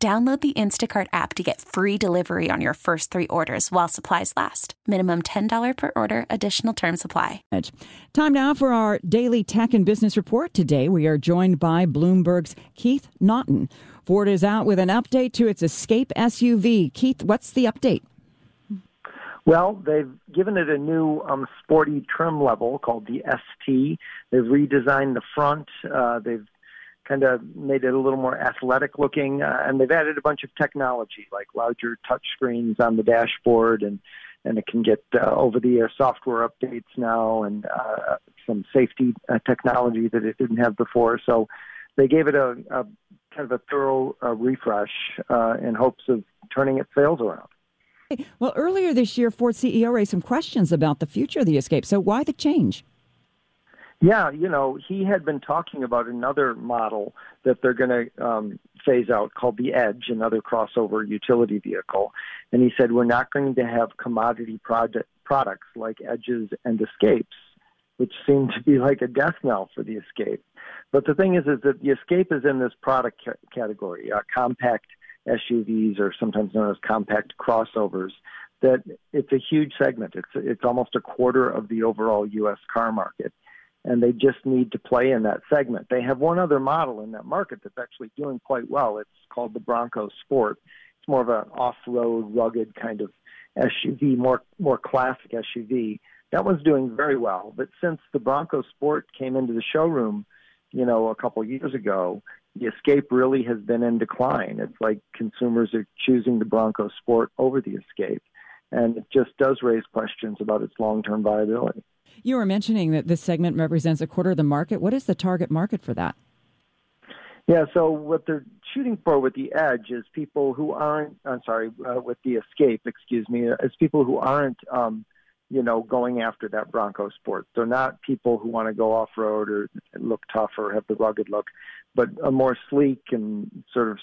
Download the Instacart app to get free delivery on your first three orders while supplies last. Minimum $10 per order, additional term supply. Time now for our daily tech and business report. Today we are joined by Bloomberg's Keith Naughton. Ford is out with an update to its Escape SUV. Keith, what's the update? Well, they've given it a new um, sporty trim level called the ST. They've redesigned the front. Uh, they've kind of made it a little more athletic looking, uh, and they've added a bunch of technology like larger touch screens on the dashboard, and and it can get uh, over-the-air software updates now, and uh, some safety uh, technology that it didn't have before. So they gave it a, a kind of a thorough uh, refresh uh, in hopes of turning its sales around. Well, earlier this year, Ford CEO raised some questions about the future of the Escape. So why the change? Yeah, you know, he had been talking about another model that they're going to um, phase out called the Edge, another crossover utility vehicle. And he said, we're not going to have commodity product, products like Edges and Escapes, which seem to be like a death knell for the Escape. But the thing is, is that the Escape is in this product ca- category, uh, compact SUVs, or sometimes known as compact crossovers. That it's a huge segment. It's it's almost a quarter of the overall U.S. car market and they just need to play in that segment. They have one other model in that market that's actually doing quite well. It's called the Bronco Sport. It's more of an off-road, rugged kind of SUV, more more classic SUV. That one's doing very well. But since the Bronco Sport came into the showroom, you know, a couple years ago, the Escape really has been in decline. It's like consumers are choosing the Bronco Sport over the Escape, and it just does raise questions about its long-term viability. You were mentioning that this segment represents a quarter of the market. What is the target market for that? Yeah, so what they're shooting for with the Edge is people who aren't, I'm sorry, uh, with the Escape, excuse me, is people who aren't, um, you know, going after that Bronco Sport. They're not people who want to go off road or look tough or have the rugged look, but a more sleek and sort of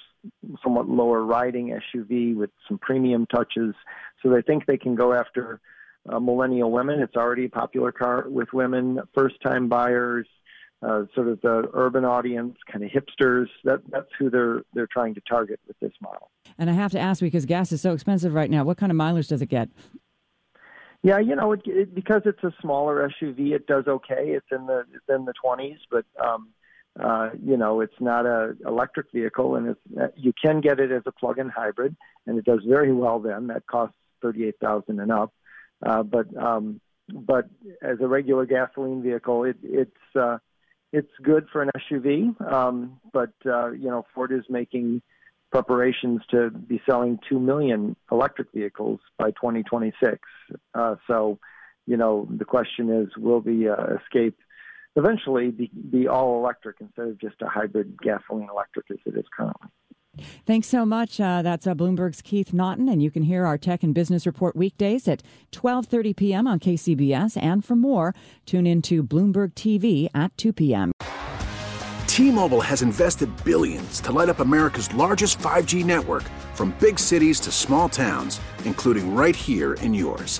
somewhat lower riding SUV with some premium touches. So they think they can go after uh, millennial women. It's already a popular car with women, first time buyers, uh, sort of the urban audience, kind of hipsters. That, that's who they're, they're trying to target with this model. And I have to ask because gas is so expensive right now, what kind of mileage does it get? Yeah, you know, it, it, because it's a smaller SUV, it does okay. It's in the it's in the 20s, but um, uh, you know, it's not a electric vehicle, and it's uh, you can get it as a plug-in hybrid, and it does very well. Then that costs thirty-eight thousand and up. Uh, but um, but as a regular gasoline vehicle, it, it's uh, it's good for an SUV. Um, but uh, you know, Ford is making preparations to be selling two million electric vehicles by 2026. Uh, so, you know, the question is, will the uh, Escape eventually be, be all electric instead of just a hybrid gasoline electric as it is currently? Thanks so much. Uh, that's uh, Bloomberg's Keith Naughton, and you can hear our Tech and Business Report weekdays at 12:30 p.m. on KCBS. And for more, tune into Bloomberg TV at 2 p.m. T-Mobile has invested billions to light up America's largest 5G network, from big cities to small towns, including right here in yours.